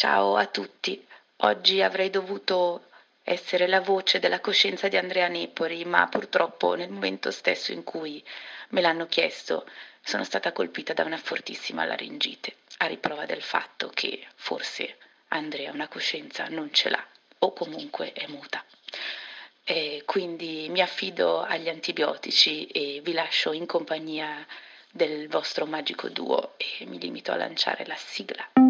Ciao a tutti. Oggi avrei dovuto essere la voce della coscienza di Andrea Nepori, ma purtroppo nel momento stesso in cui me l'hanno chiesto sono stata colpita da una fortissima laringite, a riprova del fatto che forse Andrea una coscienza non ce l'ha o comunque è muta. E quindi mi affido agli antibiotici e vi lascio in compagnia del vostro magico duo e mi limito a lanciare la sigla.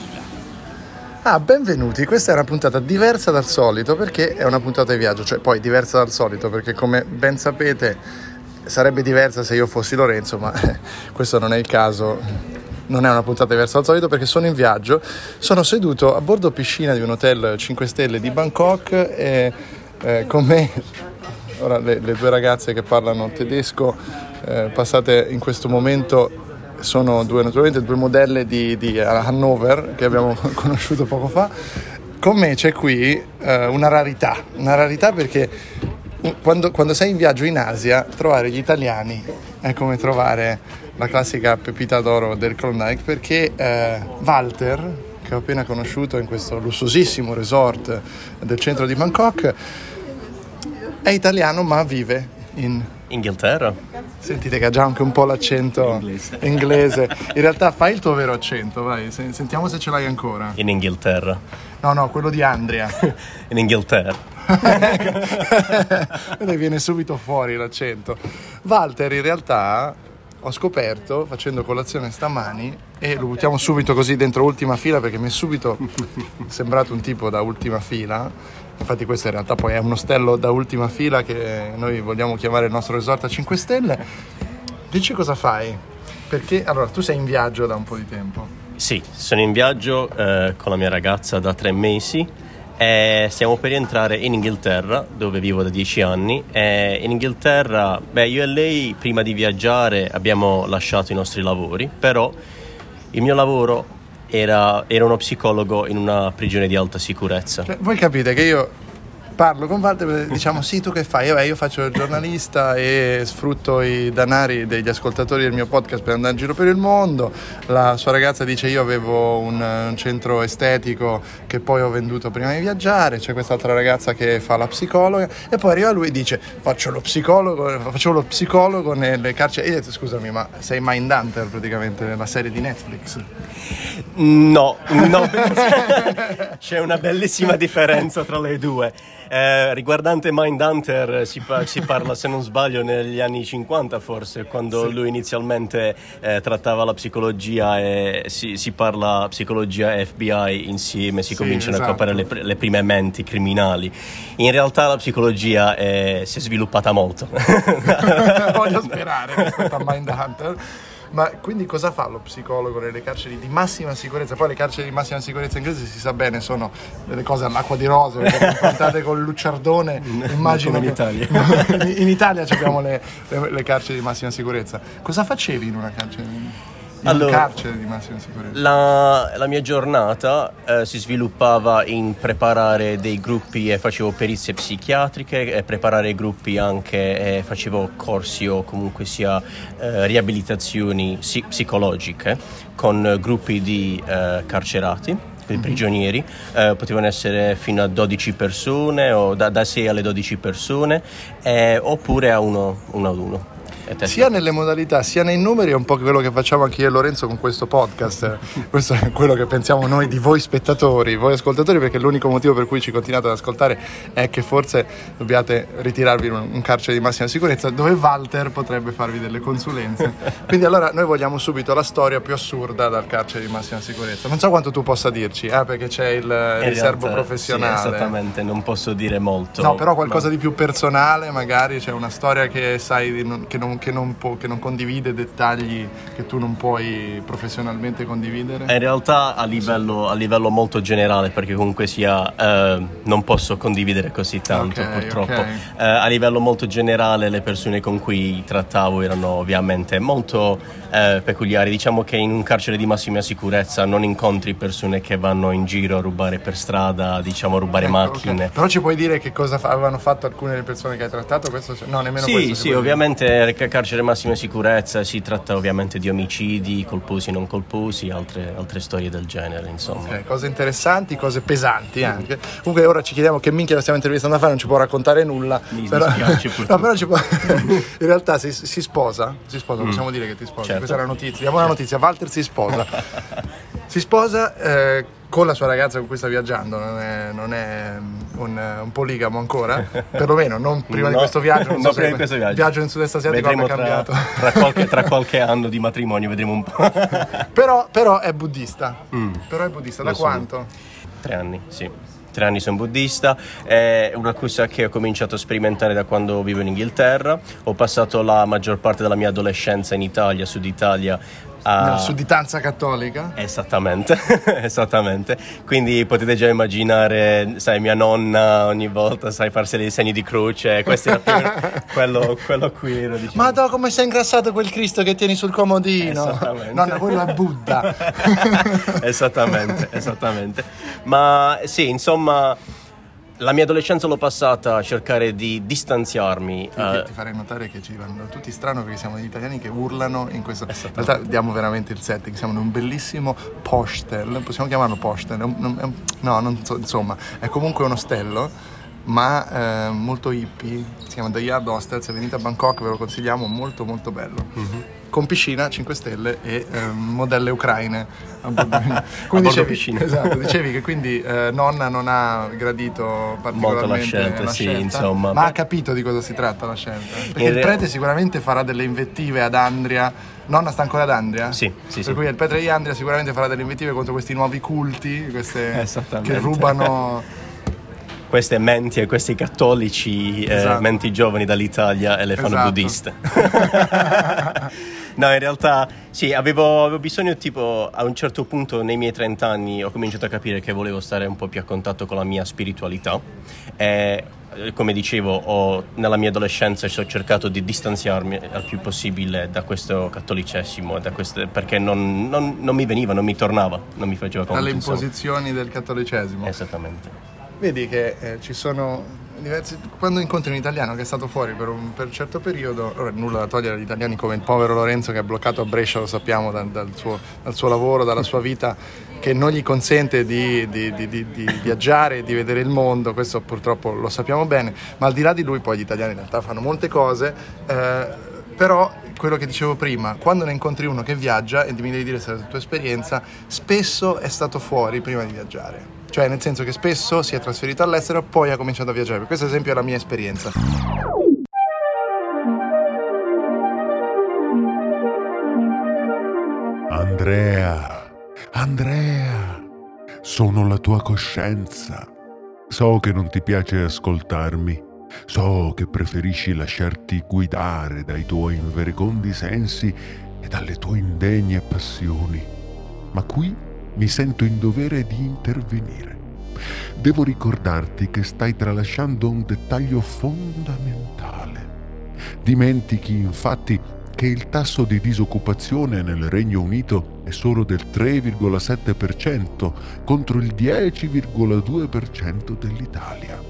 Ah, benvenuti. Questa è una puntata diversa dal solito perché è una puntata di viaggio, cioè poi diversa dal solito perché come ben sapete sarebbe diversa se io fossi Lorenzo, ma questo non è il caso. Non è una puntata diversa dal solito perché sono in viaggio, sono seduto a bordo piscina di un hotel 5 stelle di Bangkok e eh, con me ora le, le due ragazze che parlano tedesco eh, passate in questo momento sono due, naturalmente due modelle di, di Hannover che abbiamo conosciuto poco fa. Con me c'è qui eh, una rarità, una rarità perché quando, quando, sei in viaggio in Asia trovare gli italiani è come trovare la classica pepita d'oro del Klondike perché eh, Walter, che ho appena conosciuto in questo lussuosissimo resort del centro di Bangkok, è italiano ma vive in Inghilterra. Sentite che ha già anche un po' l'accento inglese. inglese. In realtà fai il tuo vero accento, vai, sentiamo se ce l'hai ancora. In Inghilterra. No, no, quello di Andrea. In Inghilterra. Vedi, viene subito fuori l'accento. Walter in realtà ho scoperto facendo colazione stamani e lo buttiamo subito così dentro ultima fila perché mi è subito sembrato un tipo da ultima fila infatti questo in realtà poi è un ostello da ultima fila che noi vogliamo chiamare il nostro resort a 5 stelle. Dici cosa fai? Perché allora tu sei in viaggio da un po' di tempo. Sì sono in viaggio eh, con la mia ragazza da tre mesi e stiamo per entrare in Inghilterra dove vivo da dieci anni. E in Inghilterra beh io e lei prima di viaggiare abbiamo lasciato i nostri lavori però il mio lavoro era, era, uno psicologo in una prigione di alta sicurezza. Cioè, voi capite che io parlo con Walter e diciamo sì tu che fai? Io, io faccio il giornalista e sfrutto i danari degli ascoltatori del mio podcast per andare in giro per il mondo. La sua ragazza dice io avevo un, un centro estetico che poi ho venduto prima di viaggiare c'è quest'altra ragazza che fa la psicologa. E poi arriva lui e dice faccio lo psicologo facevo lo psicologo nelle carceri. E io detto scusami ma sei Mindhunter praticamente nella serie di Netflix? No, no. C'è una bellissima differenza tra le due eh, riguardante Mindhunter si, pa- si, parla, se non sbaglio, negli anni 50 forse, quando sì. lui inizialmente eh, trattava la psicologia e si, si, parla psicologia e FBI insieme, si sì, cominciano esatto. a coprire le, le, prime menti criminali. In realtà la psicologia è, si è sviluppata molto. Voglio sperare rispetto a Mindhunter. Ma quindi cosa fa lo psicologo nelle carceri di massima sicurezza? Poi le carceri di massima sicurezza inglese si sa bene sono delle cose all'acqua di rose, confrontate con il lucciardone, immagino in Italia. in Italia abbiamo le, le, le carceri di massima sicurezza. Cosa facevi in una carcere? In allora, carcere di massima sicurezza? La, la mia giornata eh, si sviluppava in preparare dei gruppi e facevo perizie psichiatriche e preparare gruppi anche e facevo corsi o comunque sia eh, riabilitazioni si- psicologiche con gruppi di eh, carcerati mm-hmm. prigionieri, eh, potevano essere fino a 12 persone o da, da 6 alle 12 persone eh, oppure a uno, uno ad uno. Sia nelle modalità sia nei numeri è un po' quello che facciamo anche io e Lorenzo con questo podcast. Questo è quello che pensiamo noi di voi spettatori, voi ascoltatori, perché l'unico motivo per cui ci continuate ad ascoltare è che forse dobbiate ritirarvi in un carcere di massima sicurezza dove Walter potrebbe farvi delle consulenze. Quindi allora noi vogliamo subito la storia più assurda dal carcere di massima sicurezza. Non so quanto tu possa dirci, eh, perché c'è il In riservo realtà, professionale. Sì, esattamente, non posso dire molto. No, però qualcosa ma- di più personale, magari c'è una storia che sai che, non, che non può- che non condivide dettagli che tu non puoi professionalmente condividere. In realtà a livello, a livello molto generale, perché comunque sia eh, non posso condividere così tanto Ok, purtroppo. ok. Eh, a livello molto generale le persone con cui trattavo erano ovviamente molto eh, peculiari. Diciamo che in un carcere di massima sicurezza non incontri persone che vanno in giro a rubare per strada, diciamo a rubare Ecco, macchine. ok. Però ci puoi dire che cosa avevano fatto alcune delle persone che hai trattato? Questo, no, nemmeno Sì, questo. sì, può dire. Carcere massima sicurezza si tratta ovviamente di omicidi, colposi, non colposi, altre, altre storie del genere, insomma. Ok, cose interessanti, cose pesanti anche. Comunque ora ci chiediamo che minchia la stiamo intervistando a fare, non ci può raccontare nulla. Mi però, dispiace, no, purtroppo. però ci può... in realtà si, si sposa, si sposa, possiamo dire che ti sposa. Certo. Questa è la notizia. Diamo una notizia, Walter si sposa. si sposa eh, con la sua ragazza con cui sta viaggiando, non è, non è un, un poligamo ancora, perlomeno non prima di No, questo viaggio. Non so prima di questo viaggio. viaggio nel sud-est asiatico Vedremo tra, cambiato. tra qualche, tra qualche anno di matrimonio, vedremo un po'. però, però è buddista. Mm. Però è buddista. Da sono. quanto? Tre anni, sì. Tre anni sono buddista, è una cosa che ho cominciato a sperimentare da quando vivo in Inghilterra. Ho passato la maggior parte della mia adolescenza in Italia, Sud Italia. A- Nella sudditanza cattolica? Esattamente, esattamente. Quindi potete già immaginare, sai, mia nonna ogni volta, sai, farsi dei segni di croce. Questo era più quello, quello ero, diciamo. Ma come sei ingrassato quel Cristo che tieni sul comodino? Esattamente. Nonna, quello è Buddha. esattamente, esattamente. Ma sì, insomma, la mia adolescenza l'ho passata a cercare di distanziarmi. Ti, eh, ti farei notare che ci vanno tutti strano perché siamo gli italiani che urlano in questo. In realtà diamo veramente il setting. Siamo in un bellissimo postel. Possiamo chiamarlo postel? No, non so, insomma, è comunque un ostello. Ma eh, molto hippie, si chiama The Yard Hostel, se venite a Bangkok ve lo consigliamo, molto molto bello. Mhm. Con piscina 5 stelle e eh, modelle ucraine. a bordo. Quindi dicevi, piscina. esatto, dicevi che quindi eh, nonna non ha gradito particolarmente scelta, sì, insomma. ma ha capito di cosa si tratta la scelta. Perché In il prete sicuramente farà delle invettive ad Andria. Nonna sta ancora ad Andria? Sì, sì, Per sì. cui il prete di Andria sicuramente farà delle invettive contro questi nuovi culti, queste che rubano. queste menti e questi cattolici, eh, Esatto. menti giovani dall'Italia e le fanno Esatto. buddiste. No, in realtà sì, avevo, avevo bisogno tipo a un certo punto nei miei 30 anni ho cominciato a capire che volevo stare un po' più a contatto con la mia spiritualità e eh, come dicevo ho- nella mia adolescenza ho cercato di distanziarmi al più possibile da questo cattolicesimo da queste- perché non, non- non mi veniva, non mi tornava, non mi faceva conto. dalle imposizioni del cattolicesimo. Esattamente. Vedi che eh, ci sono diversi. Quando incontri un italiano che è stato fuori per un, per un certo periodo, ora nulla da togliere agli italiani come il povero Lorenzo che è bloccato a Brescia, lo sappiamo dal, dal suo, dal suo lavoro, dalla sua vita, che non gli consente di, di- di- di- di viaggiare, di vedere il mondo, questo purtroppo lo sappiamo bene, ma al di là di lui poi gli italiani in realtà fanno molte cose. eh, però quello che dicevo prima, quando ne incontri uno che viaggia e mi devi dire se è la tua esperienza, spesso è stato fuori prima di viaggiare. Cioè, nel senso che spesso si è trasferito all'estero e poi ha cominciato a viaggiare. Questo esempio è la mia esperienza. Andrea, Andrea, sono la tua coscienza. So che non ti piace ascoltarmi. So che preferisci lasciarti guidare dai tuoi inverecondi sensi e dalle tue indegne passioni. Ma qui mi sento in dovere di intervenire. Devo ricordarti che stai tralasciando un dettaglio fondamentale. Dimentichi infatti che il tasso di disoccupazione nel Regno Unito è solo del 3,7% contro il 10,2% dell'Italia.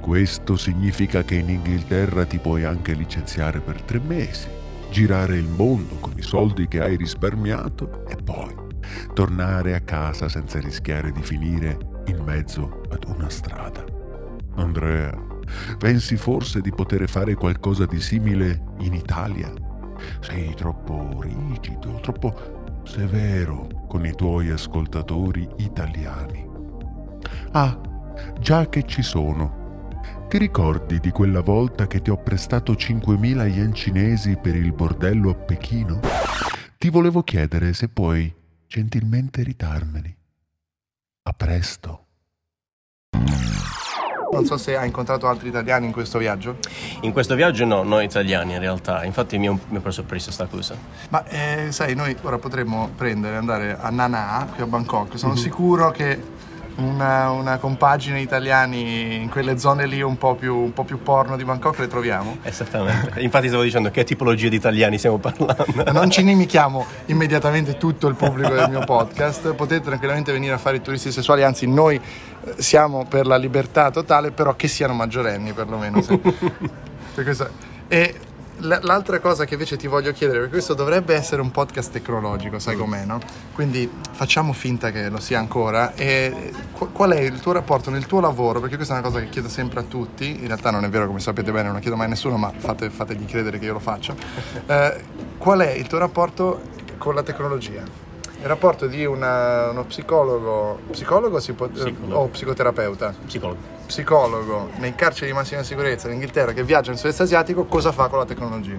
Questo significa che in Inghilterra ti puoi anche licenziare per tre mesi, girare il mondo con i soldi che hai risparmiato e poi tornare a casa senza rischiare di finire in mezzo ad una strada. Andrea, Pensi forse di poter fare qualcosa di simile in Italia? Sei troppo rigido, troppo severo con i tuoi ascoltatori italiani. Ah, già che ci sono. Ti ricordi di quella volta che ti ho prestato 5.000 yen cinesi per il bordello a Pechino? Ti volevo chiedere se puoi gentilmente ritarmeli. A presto. Non so se hai incontrato altri italiani in questo viaggio. In questo viaggio no, noi italiani in realtà, infatti mi ha mi ha preso sorpresa sta cosa. Ma eh, sai, noi ora potremmo prendere e andare a Nana, qui a Bangkok. Sono sicuro che una, una compagine italiani in quelle zone lì un po, più, un po' più porno di Bangkok le troviamo. Esattamente. Infatti stavo dicendo che tipologia di italiani stiamo parlando. Non ci inimichiamo immediatamente tutto il pubblico del mio podcast, potete tranquillamente venire a fare i turisti sessuali, anzi noi eh, siamo per la libertà totale, però che siano maggiorenni perlomeno. se- per questo- E l'altra cosa che invece ti voglio chiedere, perché questo dovrebbe essere un podcast tecnologico, sai com'è, no? Quindi facciamo finta che lo sia ancora. E qu- qual è il tuo rapporto nel tuo lavoro? Perché questa è una cosa che chiedo sempre a tutti, in realtà non è vero come sapete bene, non lo chiedo mai a nessuno, ma fate, fategli credere che io lo faccia. Eh, qual è il tuo rapporto con la tecnologia? Il rapporto di una- uno psicologo, psicologo si può- o psicoterapeuta, Psicologo. psicologo nei carceri di massima sicurezza in Inghilterra che viaggia nel sud-est asiatico, cosa fa con la tecnologia?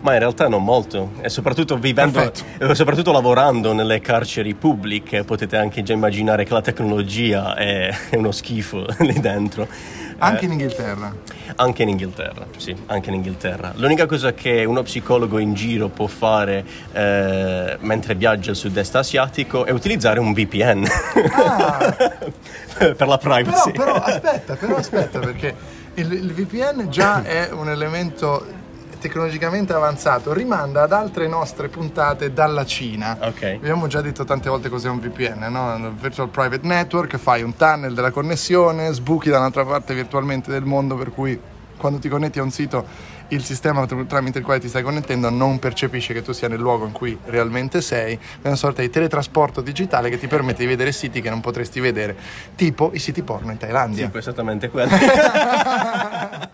Ma in realtà non molto, e soprattutto vivendo, soprattutto lavorando nelle carceri pubbliche, potete anche già immaginare che la tecnologia è, è uno schifo lì dentro. Anche Eh, in Inghilterra. Anche in Inghilterra, sì, anche in Inghilterra. L'unica cosa che uno psicologo in giro può fare eh, mentre viaggia al sud-est asiatico è utilizzare un VPN Ah, per la privacy. però, però aspetta, però aspetta, perché il, il VPN già è un elemento tecnologicamente avanzato, rimanda ad altre nostre puntate dalla Cina. Ok. Abbiamo già detto tante volte cos'è un VPN, no? Virtual Private Network, fai un tunnel della connessione, sbuchi da un'altra parte virtualmente del mondo, per cui quando ti connetti a un sito il sistema tr- tramite il quale ti stai connettendo non percepisce che tu sia nel luogo in cui realmente sei, è una sorta di teletrasporto digitale che ti permette di vedere siti che non potresti vedere, tipo i siti porno in Thailandia. Sì, esattamente quello.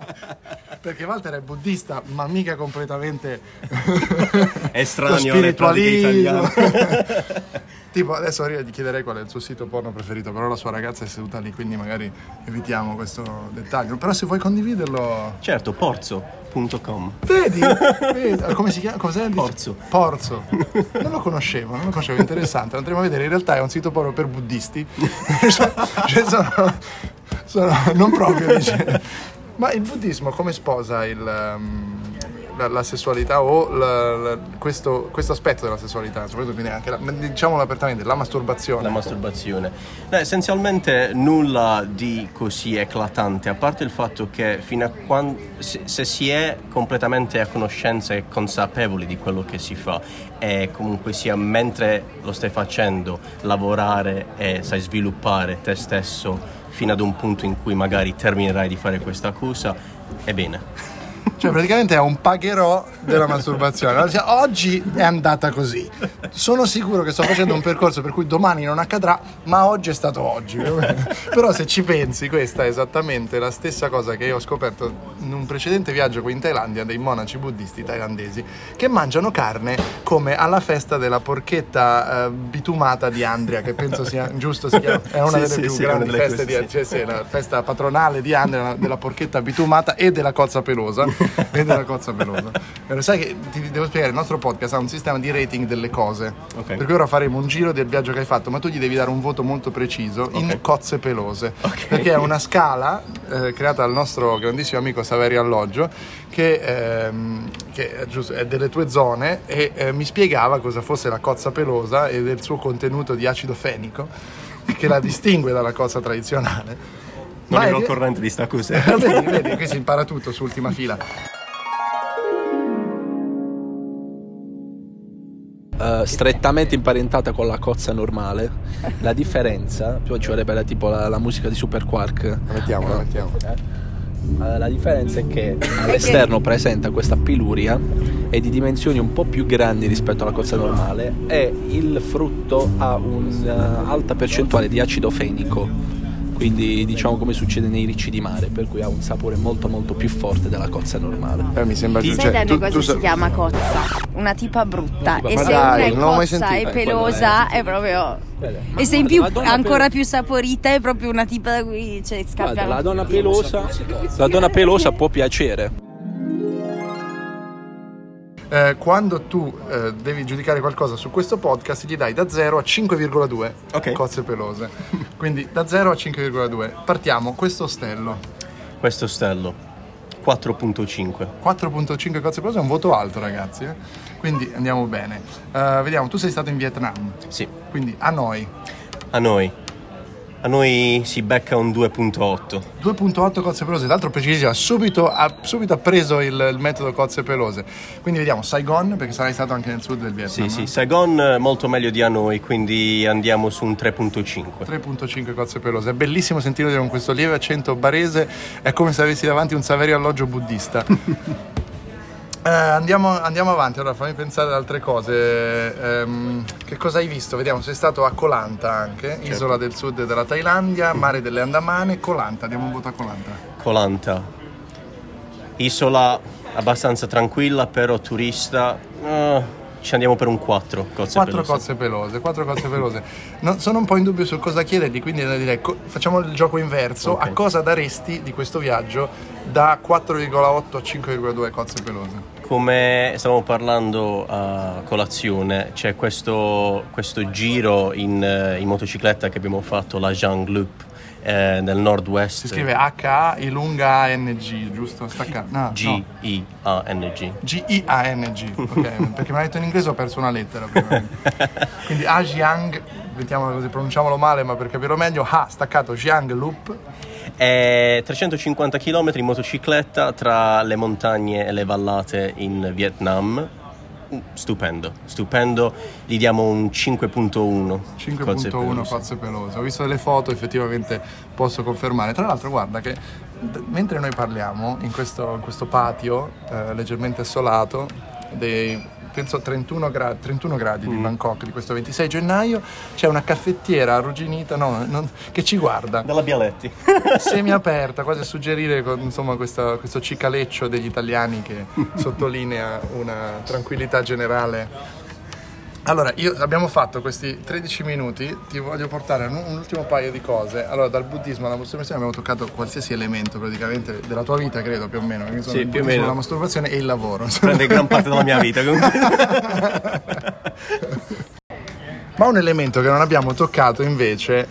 Perché Walter è buddista, ma mica completamente Estraneo spiritualismo. tipo, adesso gli chiederei qual è il suo sito porno preferito, però la sua ragazza è seduta lì, quindi magari evitiamo questo dettaglio. Però se vuoi condividerlo... Certo, porzo.com. Vedi? Vedi? Come si chiama? Cos'è? Porzo. Porzo. Non lo conoscevo, non lo conoscevo, interessante. Andremo a vedere, in realtà è un sito porno per buddisti. cioè, cioè sono, sono- non proprio, dice. Ma il buddismo come sposa il, um, la, la sessualità o la- questo, questo aspetto della sessualità? Soprattutto anche, diciamolo apertamente, la masturbazione. La masturbazione. Beh, essenzialmente nulla di così eclatante, a parte il fatto che fino a quando, se, se si è completamente a conoscenza e consapevoli di quello che si fa e comunque sia mentre lo stai facendo lavorare e sai sviluppare te stesso fino ad un punto in cui magari terminerai di fare questa cosa, è bene. Cioè, praticamente è un pagherò della masturbazione. Allora, dice, Oggi è andata così. Sono sicuro che sto facendo un percorso per cui domani non accadrà, ma oggi è stato oggi. Però se ci pensi, questa è esattamente la stessa cosa che io ho scoperto in un precedente viaggio qui in Thailandia dei monaci buddisti thailandesi che mangiano carne come alla festa della porchetta eh, bitumata di Andria, che penso sia giusto, si chiama, è una Sì, delle sì, più sì, grandi feste di queste, cioè, sì, la festa patronale di Andrea della porchetta bitumata e della cozza pelosa e della cozza pelosa Però sai che ti devo spiegare il nostro podcast ha un sistema di rating delle cose Ok. per cui ora faremo un giro del viaggio che hai fatto ma tu gli devi dare un voto molto preciso in Ok. cozze pelose Ok. perché è una scala eh, creata dal nostro grandissimo amico Saverio Alloggio che, ehm, che è, giusto, è delle tue zone e eh, mi spiegava cosa fosse la cozza pelosa e del suo contenuto di acido fenico che la distingue dalla cozza tradizionale Non ero è- al corrente di sta cosa. vedi, vedi, qui si impara tutto su ultima fila. eh, strettamente imparentata con la cozza normale. La differenza, poi ci vorrebbe la- tipo la, la musica di Super Quark. La mettiamo, la mettiamo. Eh, la differenza è che all'esterno presenta questa piluria è di dimensioni un po' più grandi rispetto alla cozza normale e il frutto ha un'alta percentuale di acido fenico. Quindi diciamo come succede nei ricci di mare, per cui ha un sapore molto molto più forte della cozza normale. Eh, mi sembra giusto. Sai cioè, da noi tu- cosa tu si sa- chiama cozza? Una tipa brutta. Una tipa- e Ma se dai, una è cozza e pelosa è proprio. E se in più ancora più saporita è proprio una tipa da cui cioè, scappia. la donna pelosa, la donna pelosa può piacere. Eh, quando tu eh, devi giudicare qualcosa su questo podcast, gli dai da 0 a 5,2 Ok. cozze pelose. Quindi da 0 a 5,2. Partiamo, questo ostello. Questo stello 4.5. 4.5 cozze pelose è un voto alto, ragazzi. eh. Quindi andiamo bene. Eh, vediamo, tu sei stato in Vietnam. Sì, Quindi a noi a noi. Si becca un 2.8. 2.8 cozze pelose, tra l'altro precisissima, subito ha, subito ha preso il, il metodo cozze pelose. Quindi vediamo Saigon, perché sarai stato anche nel sud del Vietnam. Sì, sì, eh? Saigon eh, molto meglio di a noi, quindi andiamo su un 3.5. 3.5 cozze pelose. È bellissimo sentirlo dire con questo lieve accento barese, è come se avessi davanti un Saverio alloggio buddista. Eh, andiamo, andiamo avanti, allora fammi pensare ad altre cose. Ehm, che cosa hai visto? Vediamo, sei stato a Koh Lanta anche, isola del sud della Thailandia, mare delle Andamane, Koh Lanta, diamo un voto a Koh Lanta. Colanta. Isola abbastanza tranquilla, però turista. eh, ci andiamo per un 4. Cozze 4 pelose. cozze pelose, 4 cozze pelose. No, sono un po' in dubbio su cosa chiedergli, quindi direi co- facciamo il gioco inverso. Ok. A cosa daresti di questo viaggio da 4,8 a 5,2 cozze pelose? Come stavamo parlando a colazione, c'è questo, questo giro in, eh, in motocicletta che abbiamo fatto, la Zhang Loop, eh, nel nord-west. Si scrive HA Ilunga ANG, giusto? Stacca. No, no. G-I-A-N-G. G-I-A-N-G, ok, perché mi ha detto in inglese ho perso una lettera prima. Quindi A Jiang, mettiamolo così, pronunciamolo male ma per capirlo meglio, Ha staccato Jiang Loop, È 350 km in motocicletta tra le montagne e le vallate in Vietnam. Mm, Stupendo, stupendo. Gli diamo un 5.1. cozze 5.1 pelose. cozze pelose. Ho visto delle foto, effettivamente posso confermare. Tra l'altro, guarda che mentre noi parliamo in questo, in questo patio eh, leggermente assolato, dei penso 31, gra- 31 gradi Mm. di Bangkok di questo 26 gennaio, c'è una caffettiera arrugginita no, non- che ci guarda. Dalla Bialetti. semi aperta, quasi a suggerire con, insomma, questa- questo cicaleccio degli italiani che sottolinea una tranquillità generale. Allora, io, abbiamo fatto questi 13 minuti, ti voglio portare un, un ultimo paio di cose. Allora, dal buddismo alla masturbazione abbiamo toccato qualsiasi elemento praticamente della tua vita, credo più o meno. perché sono Sì, più o meno. La masturbazione e il lavoro. Prende gran parte della mia vita. comunque. Ma un elemento che non abbiamo toccato invece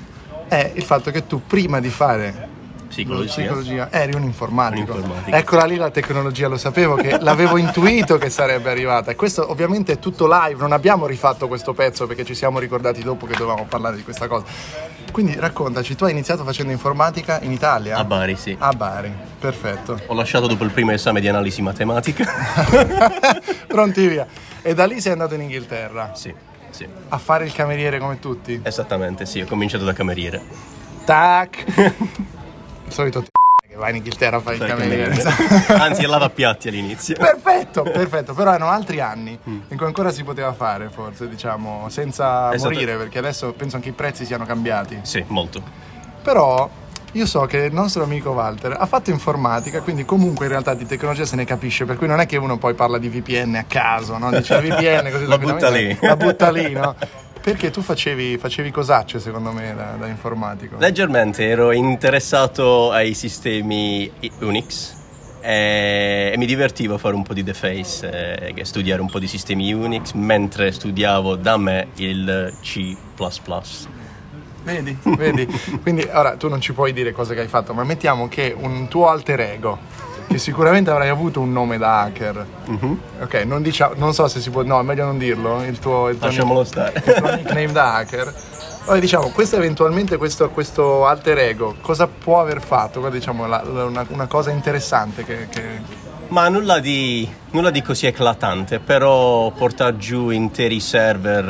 è il fatto che tu prima di fare Psicologia. psicologia eri un informatico. Un informatico. Eccola lì la tecnologia, lo sapevo che l'avevo intuito che sarebbe arrivata. E questo ovviamente è tutto live, non abbiamo rifatto questo pezzo perché ci siamo ricordati dopo che dovevamo parlare di questa cosa. Quindi raccontaci, tu hai iniziato facendo informatica in Italia? A Bari, sì. A Bari, perfetto. Ho lasciato dopo il primo esame di analisi matematica. Pronti via. E da lì sei andato in Inghilterra sì, sì. a fare il cameriere come tutti? Esattamente, sì. Ho cominciato da cameriere. Tac! Solito t- che va in Inghilterra a fare il cameriere. Anzi, lavapiatti all'inizio. Perfetto, perfetto, però erano altri anni in cui ancora si poteva fare, forse, diciamo, senza Esatto. morire, perché adesso penso anche i prezzi siano cambiati. Sì, molto. Però io so che il nostro amico Walter ha fatto informatica, quindi comunque in realtà di tecnologia se ne capisce, per cui non è che uno poi parla di VPN a caso, no? Dice la VPN così La butta lì. La butta lì, no? Perché tu facevi, facevi cosacce secondo me da, da informatico. Leggermente ero interessato ai sistemi Unix e, e mi divertiva fare un po' di deface e studiare un po' di sistemi Unix mentre studiavo da me il C++. Vedi, vedi. Quindi ora tu non ci puoi dire cosa che hai fatto, ma mettiamo che un tuo alter ego, che sicuramente avrai avuto un nome da hacker. Ok, non, dicia- non so se si può, no, è meglio non dirlo, il tuo, il tuo Lasciamolo stare. il tuo nickname da hacker. Poi diciamo, questo eventualmente, questo, questo alter ego, cosa può aver fatto? Qual è, diciamo, la- la- una, una cosa interessante che... che- Ma nulla di, nulla di così eclatante, però portare giù interi server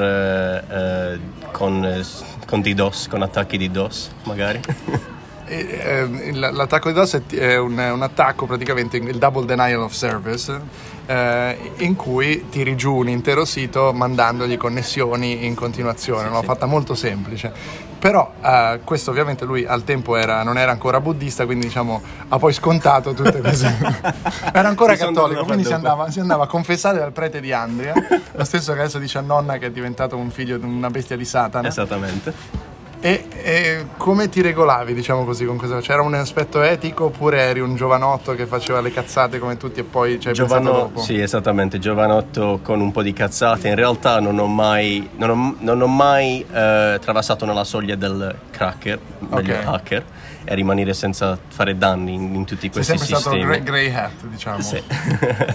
eh, eh, con, eh, con DDoS, con attacchi di DOS magari. Eh, eh, il- l'attacco di DOS è, un, un attacco praticamente, il double denial of service, eh, in cui tiri giù un intero sito mandandogli connessioni in continuazione, l'ho fatta molto semplice. Però eh, questo ovviamente lui al tempo era, non era ancora buddista, quindi diciamo ha poi scontato tutte queste... era ancora Mi cattolico, quindi si andava, si andava a confessare dal prete di Andria, lo stesso che adesso dice a nonna che è diventato un figlio di una bestia di Satana. Esattamente. E, e come ti regolavi, diciamo così, con questo? C'era un aspetto etico oppure eri un giovanotto che faceva le cazzate come tutti e poi ci hai Giovano- dopo? sì, esattamente, giovanotto con un po' di cazzate. In realtà non ho mai, non ho, non ho mai eh, travasato nella soglia del cracker, meglio Ok. hacker, e rimanere senza fare danni in, in tutti Sei questi sempre stato sistemi. grey, grey hat, diciamo. Sì.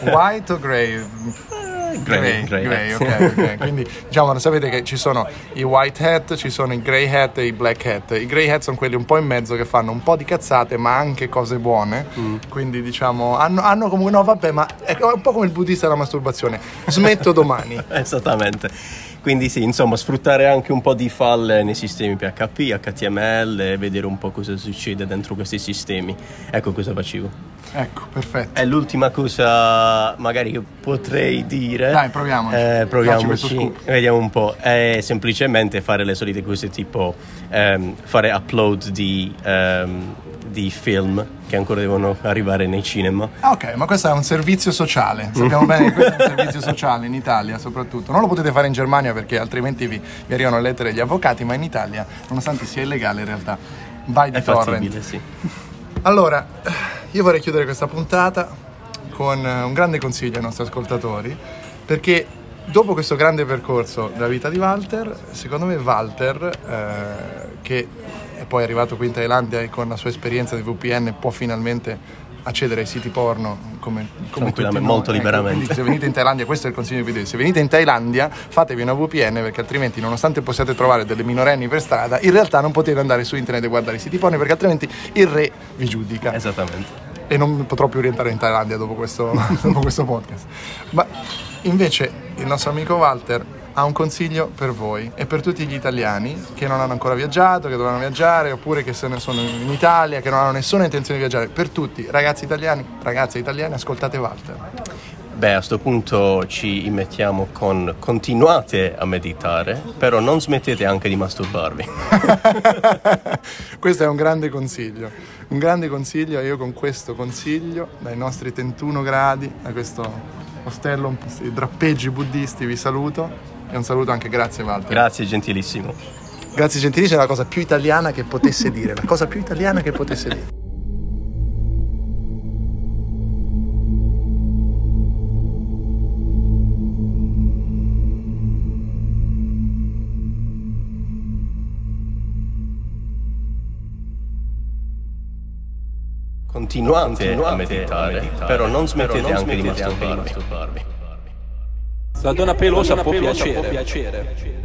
White o grey? Grey, grey grey, hat. ok, ok. Quindi diciamo, sapete che ci sono i white hat, ci sono i grey hat e i black hat. I grey hat sono quelli un po' in mezzo che fanno un po' di cazzate ma anche cose buone. Mm. Quindi diciamo, hanno, hanno comunque, no vabbè, ma è un po' come il buddista della masturbazione. Smetto domani. Esattamente. Quindi sì, insomma, sfruttare anche un po' di falle nei sistemi PHP, HTML e vedere un po' cosa succede dentro questi sistemi. Ecco cosa facevo. Ecco, perfetto. E l'ultima cosa magari che potrei dire... Dai, proviamo. Eh, proviamoci, vediamo un po'. È semplicemente fare le solite cose tipo ehm, fare upload di, ehm, di film che ancora devono arrivare nei cinema. Ah, ok, ma questo è un servizio sociale. Sappiamo bene che questo è un servizio sociale in Italia, soprattutto. Non lo potete fare in Germania perché altrimenti vi, vi arrivano le lettere degli avvocati, ma in Italia, nonostante sia illegale, in realtà vai di È torrent. sì. Allora, io vorrei chiudere questa puntata con eh, un grande consiglio ai nostri ascoltatori, perché dopo questo grande percorso della vita di Walter, secondo me Walter, eh, che è poi arrivato qui in Thailandia e con la sua esperienza di VPN può finalmente accedere ai siti porno come, come tutti noi. molto Ecco, liberamente. quindi se venite in Thailandia, questo è il consiglio che vi do. Se venite in Thailandia, fatevi una VPN perché altrimenti, nonostante possiate trovare delle minorenni per strada, in realtà non potete andare su internet e guardare i siti porno perché altrimenti il re vi giudica Esattamente. e non potrò più rientrare in Thailandia dopo questo, dopo questo podcast. Ma invece il nostro amico Walter ha un consiglio per voi e per tutti gli italiani che non hanno ancora viaggiato, che dovranno viaggiare oppure che se ne sono in Italia, che non hanno nessuna intenzione di viaggiare. Per tutti, ragazzi italiani, ragazze italiane, ascoltate Walter. Beh, a questo punto ci immettiamo con continuate a meditare, però non smettete anche di masturbarvi. questo è un grande consiglio, un grande consiglio e io con questo consiglio, dai nostri 31 gradi, da questo ostello, questi drappeggi buddisti, vi saluto e un saluto anche grazie Walter. Grazie, gentilissimo. Grazie gentilissimo, è la cosa più italiana che potesse dire, la cosa più italiana che potesse dire. Continuate, a meditare, però non smettete anche di masturbarvi. La donna pelosa può piacere.